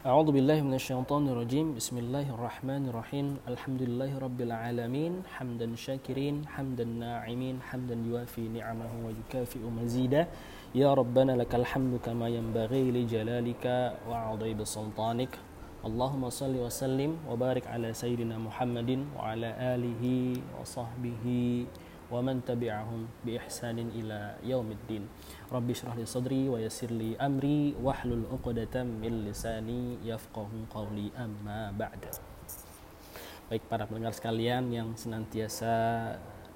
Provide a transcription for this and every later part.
أعوذ بالله من الشيطان الرجيم. بسم الله الرحمن الرحيم. الحمد لله رب العالمين. حمدا شاكرين حمدا ناعمين حمدا يوافي نعمه ويكافئ مزيدا يا ربنا لك الحمد كما ينبغي لجلالك وعظيم سلطانك. اللهم صل وسلم وبارك على سيدنا محمد وعلى آله وصحبه ومن تبعهم بإحسان إلى يوم الدين رب اشرح لي صدري ويسر لي أمري واحلل عقدة من لساني يفقه قولي أما بعد Baik para pendengar sekalian yang senantiasa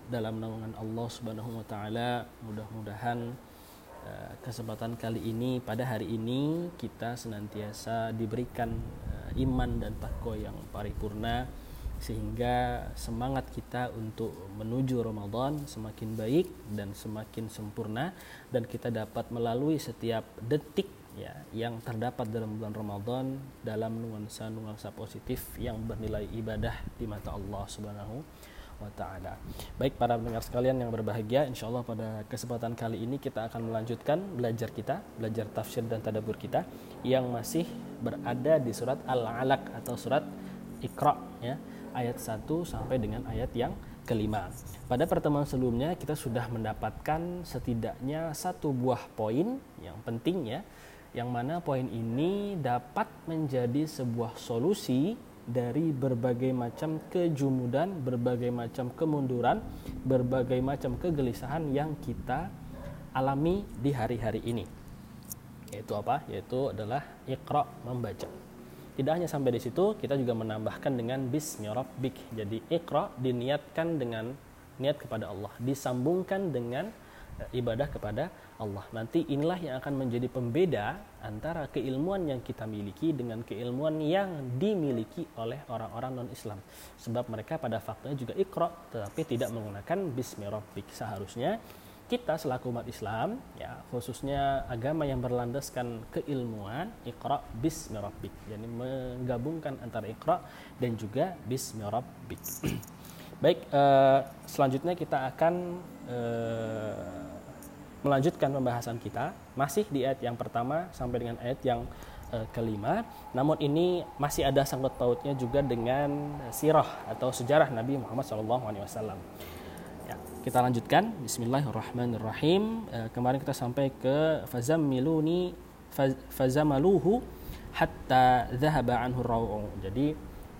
dalam naungan Allah Subhanahu wa taala, mudah-mudahan eh, kesempatan kali ini pada hari ini kita senantiasa diberikan eh, iman dan takwa yang paripurna sehingga semangat kita untuk menuju Ramadan semakin baik dan semakin sempurna dan kita dapat melalui setiap detik ya yang terdapat dalam bulan Ramadan dalam nuansa-nuansa positif yang bernilai ibadah di mata Allah Subhanahu wa taala. Baik para pendengar sekalian yang berbahagia, insya Allah pada kesempatan kali ini kita akan melanjutkan belajar kita, belajar tafsir dan tadabur kita yang masih berada di surat Al-Alaq atau surat Iqra ya ayat 1 sampai dengan ayat yang kelima. Pada pertemuan sebelumnya kita sudah mendapatkan setidaknya satu buah poin yang penting ya, yang mana poin ini dapat menjadi sebuah solusi dari berbagai macam kejumudan, berbagai macam kemunduran, berbagai macam kegelisahan yang kita alami di hari-hari ini. Yaitu apa? Yaitu adalah iqra membaca. Tidak hanya sampai di situ, kita juga menambahkan dengan bismi rabbik. Jadi ikra diniatkan dengan niat kepada Allah, disambungkan dengan eh, ibadah kepada Allah. Nanti inilah yang akan menjadi pembeda antara keilmuan yang kita miliki dengan keilmuan yang dimiliki oleh orang-orang non-Islam. Sebab mereka pada faktanya juga ikra tetapi tidak menggunakan bismi rabbik. Seharusnya kita selaku umat Islam ya khususnya agama yang berlandaskan keilmuan Iqra bismi rabbik. Jadi menggabungkan antara Iqra dan juga bismi rabbik. Baik uh, selanjutnya kita akan uh, melanjutkan pembahasan kita. Masih di ayat yang pertama sampai dengan ayat yang uh, kelima. Namun ini masih ada sangkut pautnya juga dengan sirah atau sejarah Nabi Muhammad SAW kita lanjutkan. Bismillahirrahmanirrahim. E, kemarin kita sampai ke fazammiluni fazamaluhu hatta dhahaba anhu raw'u jadi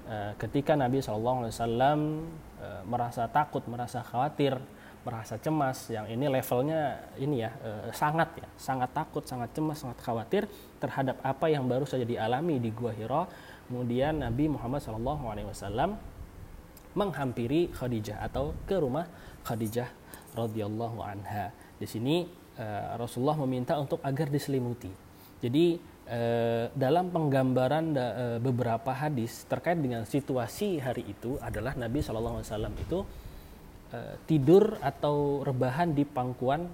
e, ketika Nabi SAW e, merasa takut merasa khawatir merasa cemas yang ini levelnya ini ya sangat ya sangat takut sangat cemas sangat khawatir terhadap apa yang baru saja dialami di Gua Hira. Kemudian Nabi Muhammad SAW menghampiri Khadijah atau ke rumah Khadijah radhiyallahu anha. Di sini uh, Rasulullah meminta untuk agar diselimuti. Jadi uh, dalam penggambaran uh, beberapa hadis terkait dengan situasi hari itu adalah Nabi Wasallam itu tidur atau rebahan di pangkuan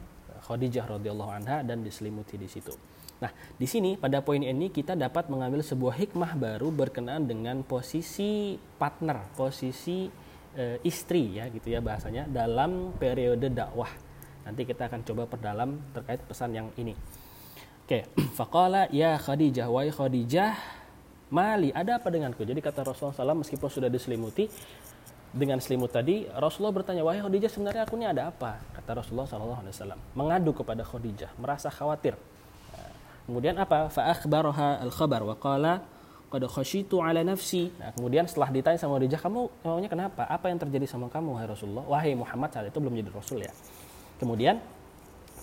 Khadijah radhiyallahu anha dan diselimuti di situ. Nah, di sini pada poin ini kita dapat mengambil sebuah hikmah baru berkenaan dengan posisi partner, posisi e, istri ya gitu ya bahasanya dalam periode dakwah. Nanti kita akan coba perdalam terkait pesan yang ini. Oke, faqala ya Khadijah wa Khadijah mali ada apa denganku? Jadi kata Rasulullah SAW meskipun sudah diselimuti dengan selimut tadi Rasulullah bertanya wahai Khadijah sebenarnya aku ini ada apa? Kata Rasulullah SAW mengadu kepada Khadijah merasa khawatir. Kemudian apa? Fa akhbaraha al-khabar wa qala qad khashitu ala nafsi. Nah, kemudian setelah ditanya sama Khadijah, kamu maunya kenapa? Apa yang terjadi sama kamu wahai Rasulullah? Wahai Muhammad saat itu belum jadi rasul ya. Kemudian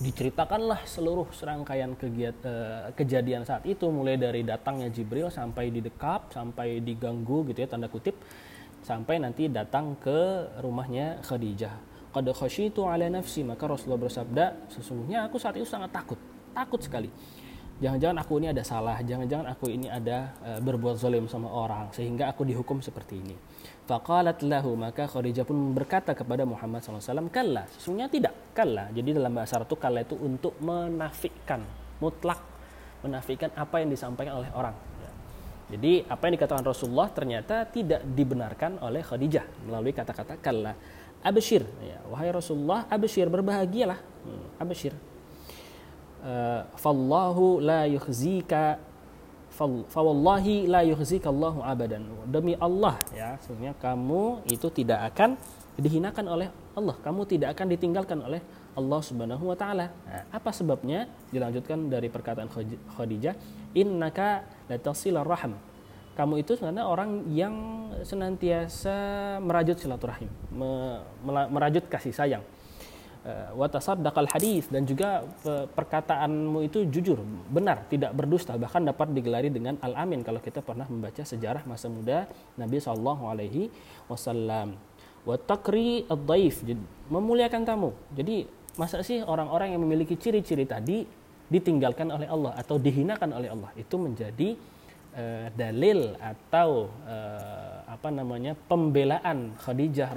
diceritakanlah seluruh serangkaian kegiat, uh, kejadian saat itu mulai dari datangnya Jibril sampai didekap, sampai diganggu gitu ya tanda kutip sampai nanti datang ke rumahnya Khadijah. Qad khashitu ala nafsi, maka Rasulullah bersabda, sesungguhnya aku saat itu sangat takut, takut sekali jangan-jangan aku ini ada salah, jangan-jangan aku ini ada uh, berbuat zalim sama orang sehingga aku dihukum seperti ini. Faqalat lahu maka Khadijah pun berkata kepada Muhammad SAW, kalla, sesungguhnya tidak, kalla. Jadi dalam bahasa Arab itu kalla itu untuk menafikan, mutlak, menafikan apa yang disampaikan oleh orang. Jadi apa yang dikatakan Rasulullah ternyata tidak dibenarkan oleh Khadijah melalui kata-kata kalla. Abshir, ya, wahai Rasulullah, abshir berbahagialah, hmm, abshir, Eh, fallahu la yukhzika fawallahi la yukhzikallahu abadan. Demi Allah ya, sebenarnya kamu itu tidak akan dihinakan oleh Allah. Kamu tidak akan ditinggalkan oleh Allah Subhanahu wa taala. Nah, apa sebabnya? Dilanjutkan dari perkataan Khadijah, innaka latasilar rahim. Kamu itu sebenarnya orang yang senantiasa merajut silaturahim, merajut kasih sayang Eh, wa tasaddaqal hadis dan juga perkataanmu itu jujur, benar, tidak berdusta bahkan dapat digelari dengan al-amin kalau kita pernah membaca sejarah masa muda Nabi sallallahu alaihi wasallam. Wa takri ad-dhaif, memuliakan tamu. Jadi masa sih orang-orang yang memiliki ciri-ciri tadi ditinggalkan oleh Allah atau dihinakan oleh Allah itu menjadi uh, dalil atau uh, apa namanya pembelaan Khadijah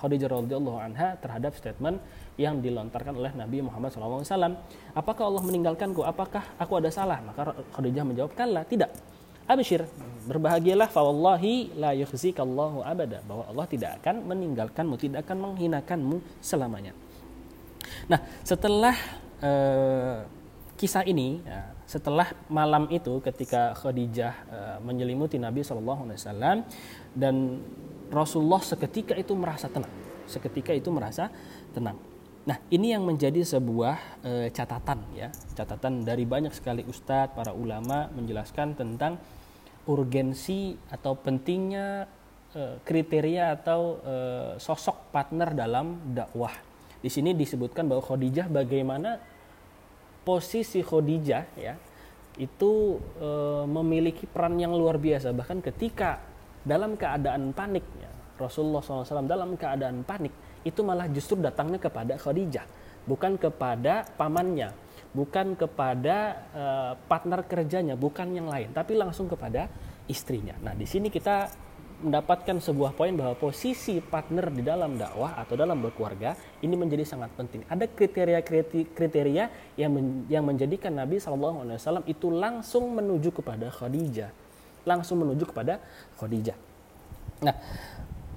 Khadijah radhiyallahu anha terhadap statement yang dilontarkan oleh Nabi Muhammad SAW. Apakah Allah meninggalkanku? Apakah aku ada salah? Maka Khadijah menjawab, kala tidak. Abishir, berbahagialah fawallahi la yukhzikallahu abada. Bahwa Allah tidak akan meninggalkanmu, tidak akan menghinakanmu selamanya. Nah, setelah uh, kisah ini, ya, setelah malam itu ketika Khadijah uh, menyelimuti Nabi SAW dan Rasulullah seketika itu merasa tenang, seketika itu merasa tenang. Nah, ini yang menjadi sebuah e, catatan ya, catatan dari banyak sekali ustadz, para ulama menjelaskan tentang urgensi atau pentingnya e, kriteria atau e, sosok partner dalam dakwah. Di sini disebutkan bahwa Khadijah bagaimana posisi Khadijah ya itu e, memiliki peran yang luar biasa bahkan ketika dalam keadaan panik ya, Rasulullah SAW dalam keadaan panik itu malah justru datangnya kepada Khadijah, bukan kepada pamannya, bukan kepada uh, partner kerjanya, bukan yang lain, tapi langsung kepada istrinya. Nah, di sini kita mendapatkan sebuah poin bahwa posisi partner di dalam dakwah atau dalam berkeluarga ini menjadi sangat penting. Ada kriteria-kriteria yang men, yang menjadikan Nabi SAW itu langsung menuju kepada Khadijah, langsung menuju kepada Khadijah. Nah,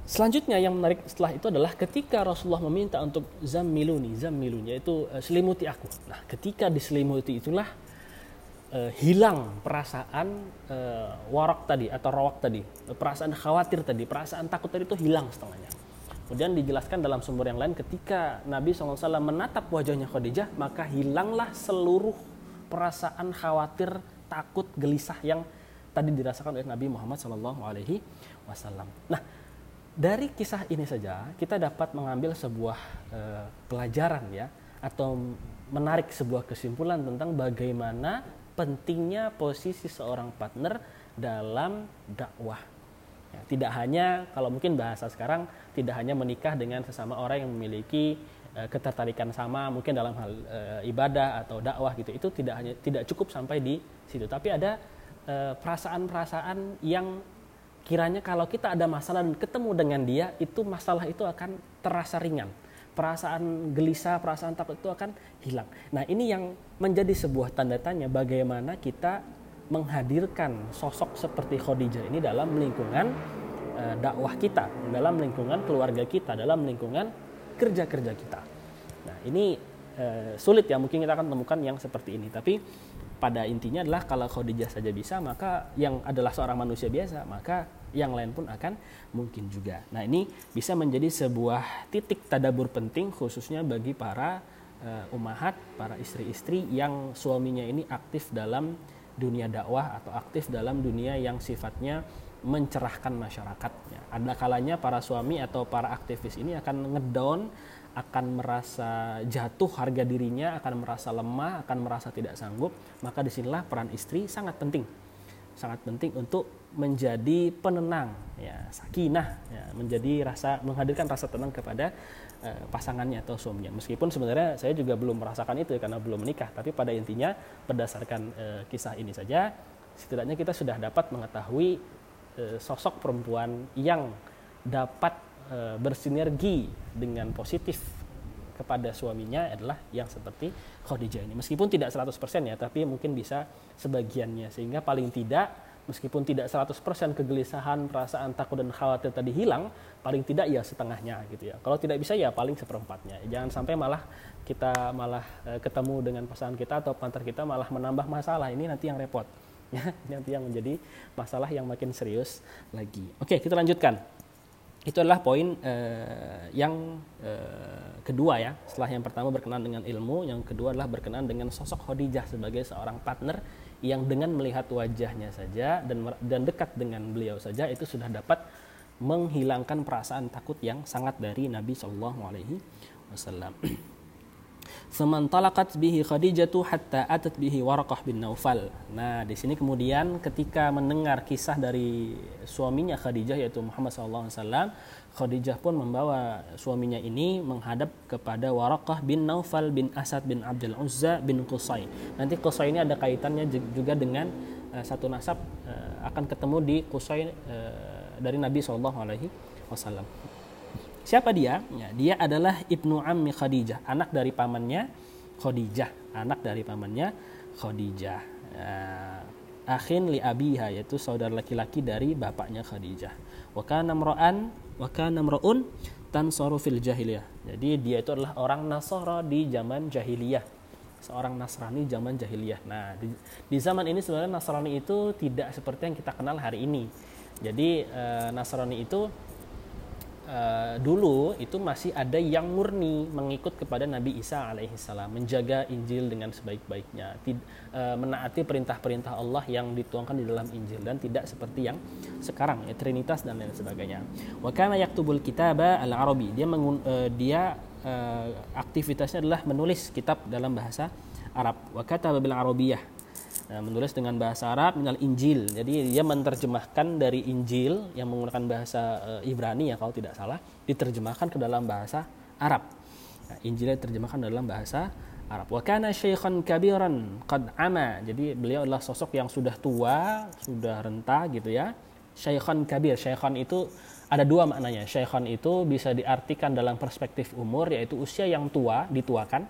Selanjutnya yang menarik setelah itu adalah ketika Rasulullah meminta untuk zammiluni, zammiluni yaitu uh, selimuti aku. Nah, ketika diselimuti itulah uh, hilang perasaan uh, warak tadi atau rawak tadi, perasaan khawatir tadi, perasaan takut tadi itu hilang setengahnya. Kemudian dijelaskan dalam sumber yang lain ketika Nabi SAW menatap wajahnya Khadijah, maka hilanglah seluruh perasaan khawatir, takut, gelisah yang tadi dirasakan oleh Nabi Muhammad SAW. Nah, dari kisah ini saja kita dapat mengambil sebuah uh, pelajaran ya atau menarik sebuah kesimpulan tentang bagaimana pentingnya posisi seorang partner dalam dakwah. Ya, tidak hanya kalau mungkin bahasa sekarang tidak hanya menikah dengan sesama orang yang memiliki uh, ketertarikan sama mungkin dalam hal uh, ibadah atau dakwah gitu. Itu tidak hanya tidak cukup sampai di situ. Tapi ada perasaan-perasaan uh, yang kiranya kalau kita ada masalah dan ketemu dengan dia itu masalah itu akan terasa ringan perasaan gelisah perasaan takut itu akan hilang. Nah ini yang menjadi sebuah tanda tanya bagaimana kita menghadirkan sosok seperti Khadijah ini dalam lingkungan e, dakwah kita dalam lingkungan keluarga kita dalam lingkungan kerja kerja kita. Nah ini e, sulit ya mungkin kita akan temukan yang seperti ini. Tapi pada intinya adalah kalau Khadijah saja bisa maka yang adalah seorang manusia biasa maka yang lain pun akan mungkin juga. Nah ini bisa menjadi sebuah titik tadabur penting khususnya bagi para uh, umahat, para istri-istri yang suaminya ini aktif dalam dunia dakwah atau aktif dalam dunia yang sifatnya mencerahkan masyarakatnya. Ada kalanya para suami atau para aktivis ini akan ngedown akan merasa jatuh harga dirinya, akan merasa lemah, akan merasa tidak sanggup, maka di sinilah peran istri sangat penting, sangat penting untuk menjadi penenang, ya sakinah, ya, menjadi rasa menghadirkan rasa tenang kepada uh, pasangannya atau suaminya. Meskipun sebenarnya saya juga belum merasakan itu karena belum menikah, tapi pada intinya berdasarkan uh, kisah ini saja, setidaknya kita sudah dapat mengetahui uh, sosok perempuan yang dapat e, bersinergi dengan positif kepada suaminya adalah yang seperti Khadijah ini. Meskipun tidak 100% ya, tapi mungkin bisa sebagiannya sehingga paling tidak meskipun tidak 100% kegelisahan, perasaan takut dan khawatir tadi hilang, paling tidak ya setengahnya gitu ya. Kalau tidak bisa ya paling seperempatnya. Jangan sampai malah kita malah e, ketemu dengan pasangan kita atau pantar kita malah menambah masalah. Ini nanti yang repot. Ya, nanti yang menjadi masalah yang makin serius lagi. Oke, kita lanjutkan. Itu adalah poin uh, yang uh, kedua ya. Setelah yang pertama berkenan dengan ilmu, yang kedua adalah berkenan dengan sosok Khadijah sebagai seorang partner yang dengan melihat wajahnya saja dan dan dekat dengan beliau saja itu sudah dapat menghilangkan perasaan takut yang sangat dari Nabi Shallallahu Alaihi Wasallam. Semantalakat bihi Khadijatu hatta atat bihi Waraqah bin Naufal. Nah, di sini kemudian ketika mendengar kisah dari suaminya Khadijah yaitu Muhammad SAW, Khadijah pun membawa suaminya ini menghadap kepada Waraqah bin Naufal bin Asad bin Abdul Uzza bin Qusay. Nanti Qusay ini ada kaitannya juga dengan uh, satu nasab uh, akan ketemu di Qusay uh, dari Nabi SAW. Siapa dia? Ya, dia adalah ibnu ammi Khadijah, anak dari pamannya Khadijah, anak dari pamannya Khadijah. Uh, akhin li abiha yaitu saudara laki-laki dari bapaknya Khadijah. Wa kana mra'an wa kana mra'un tansaru fil jahiliyah. Jadi dia itu adalah orang Nasara di zaman jahiliyah. Seorang Nasrani zaman jahiliyah. Nah, di, di zaman ini sebenarnya Nasrani itu tidak seperti yang kita kenal hari ini. Jadi uh, Nasrani itu uh, dulu itu masih ada yang murni mengikut kepada Nabi Isa alaihissalam, menjaga Injil dengan sebaik-baiknya, uh, menaati perintah-perintah Allah yang dituangkan di dalam Injil dan tidak seperti yang sekarang ya Trinitas dan lain sebagainya. Wa kana yaktubul kitaba al-arabi. Dia mengun, uh, dia uh, aktivitasnya adalah menulis kitab dalam bahasa Arab. Wa kataba bil arabiyah Nah, menulis dengan bahasa Arab minal Injil. Jadi dia menerjemahkan dari Injil yang menggunakan bahasa e, Ibrani ya kalau tidak salah, diterjemahkan ke dalam bahasa Arab. Nah, Injilnya diterjemahkan dalam bahasa Arab. Wa kana syaikhan kabiran qad ama. Jadi beliau adalah sosok yang sudah tua, sudah renta gitu ya. Syaikhan kabir. Syaikhan itu ada dua maknanya. Syaikhan itu bisa diartikan dalam perspektif umur yaitu usia yang tua, dituakan.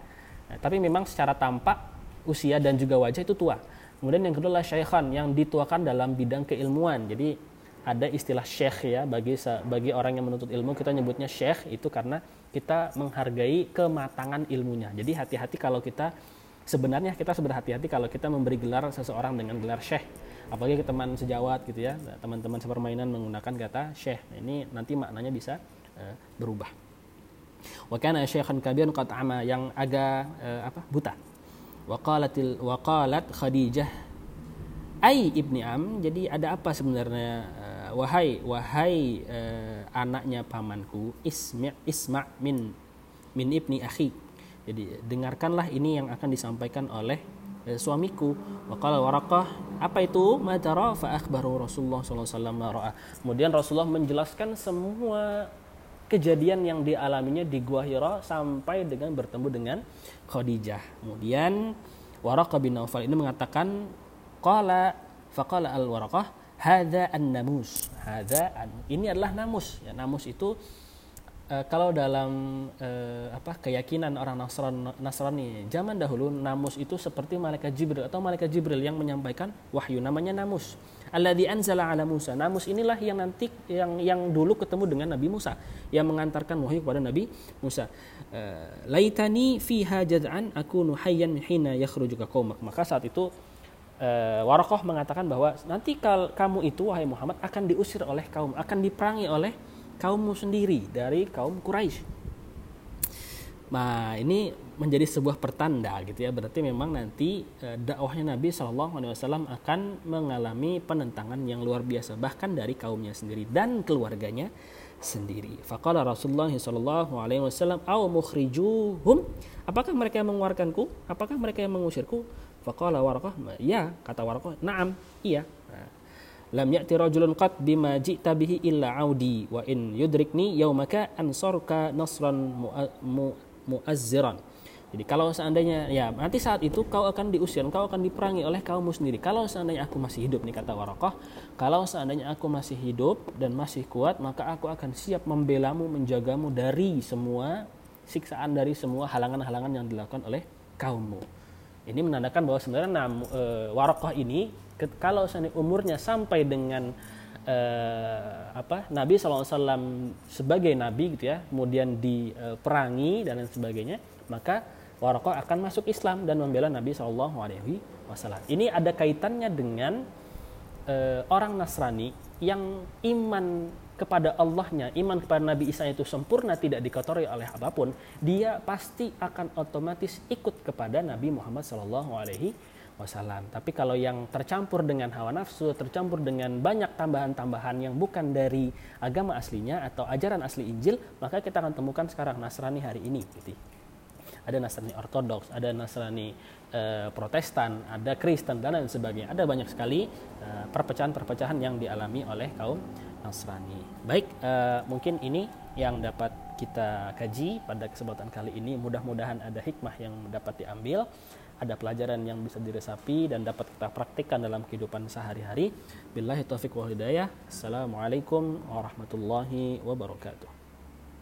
Nah, tapi memang secara tampak usia dan juga wajah itu tua. Kemudian yang kedua adalah syaikhan yang dituakan dalam bidang keilmuan. Jadi ada istilah syekh ya bagi bagi orang yang menuntut ilmu kita nyebutnya syekh itu karena kita menghargai kematangan ilmunya. Jadi hati-hati kalau kita sebenarnya kita berhati-hati kalau kita memberi gelar seseorang dengan gelar syekh. Apalagi ke teman sejawat gitu ya, teman-teman sepermainan menggunakan kata syekh. Nah, ini nanti maknanya bisa uh, berubah. Wa kana syaikhan kabir qad ama yang agak uh, apa? buta waqalatil waqalat Khadijah. Ai ibni am jadi ada apa sebenarnya uh, wahai wahai uh, anaknya pamanku isma isma min min ibni akhi. Jadi dengarkanlah ini yang akan disampaikan oleh uh, suamiku. Waqala waraqah apa itu? Madara fa akhbaru Rasulullah sallallahu alaihi wasallam kemudian Rasulullah menjelaskan semua kejadian yang dialaminya di Gua Hira sampai dengan bertemu dengan Khadijah. Kemudian Waraqah bin Naufal ini mengatakan qala faqala al Waraqah hadza an-namus. Hadza ini adalah namus. Ya, namus itu uh, kalau dalam uh, apa keyakinan orang Nasrani, Nasrani zaman dahulu namus itu seperti malaikat Jibril atau malaikat Jibril yang menyampaikan wahyu namanya namus alladzi anzala ala Musa. Namus inilah yang nanti yang yang dulu ketemu dengan Nabi Musa yang mengantarkan wahyu kepada Nabi Musa. Uh, Laitani fiha jaz'an akunu hayyan hina yakhrujuka qaumak. Maka saat itu uh, Warokoh mengatakan bahwa nanti kal kamu itu wahai Muhammad akan diusir oleh kaum, akan diperangi oleh kaummu sendiri dari kaum Quraisy. Nah, ini menjadi sebuah pertanda gitu ya. Berarti memang nanti e, dakwahnya Nabi Shallallahu alaihi wasallam akan mengalami penentangan yang luar biasa bahkan dari kaumnya sendiri dan keluarganya sendiri. Faqala Rasulullah sallallahu alaihi wasallam, "Au mukhrijuhum?" Apakah mereka yang mengeluarkanku? Apakah mereka yang mengusirku? Faqala Warqah, "Ya," kata Warqah, "Na'am." Iya. Lam ya'ti rajulun qat bima ji'ta bihi illa audi wa in yudrikni yaumaka ansaruka nasran mu muazziran. Jadi kalau seandainya ya nanti saat itu kau akan diusir, kau akan diperangi oleh kaummu sendiri. Kalau seandainya aku masih hidup nih kata Warokoh, kalau seandainya aku masih hidup dan masih kuat, maka aku akan siap membelamu, menjagamu dari semua siksaan dari semua halangan-halangan yang dilakukan oleh kaummu. Ini menandakan bahwa sebenarnya e, Warokoh ini kalau umurnya sampai dengan uh, apa Nabi SAW sebagai nabi gitu ya kemudian diperangi dan lain sebagainya maka Waraqah akan masuk Islam dan membela Nabi Wasallam. Ini ada kaitannya dengan uh, orang Nasrani yang iman kepada Allahnya, iman kepada Nabi Isa itu sempurna tidak dikotori oleh apa pun, dia pasti akan otomatis ikut kepada Nabi Muhammad Shallallahu Alaihi Wasallam. Tapi kalau yang tercampur dengan hawa nafsu, tercampur dengan banyak tambahan-tambahan yang bukan dari agama aslinya atau ajaran asli Injil, maka kita akan temukan sekarang Nasrani hari ini. Ada Nasrani Ortodoks, ada Nasrani uh, Protestan, ada Kristen dan lain sebagainya. Ada banyak sekali eh, perpecahan-perpecahan yang dialami oleh kaum Nasrani. Baik, uh, mungkin ini yang dapat kita kaji pada kesempatan kali ini. Mudah-mudahan ada hikmah yang dapat diambil, ada pelajaran yang bisa diresapi dan dapat kita praktikkan dalam kehidupan sehari-hari. Billahi taufiq wal hidayah. Assalamualaikum warahmatullahi wabarakatuh.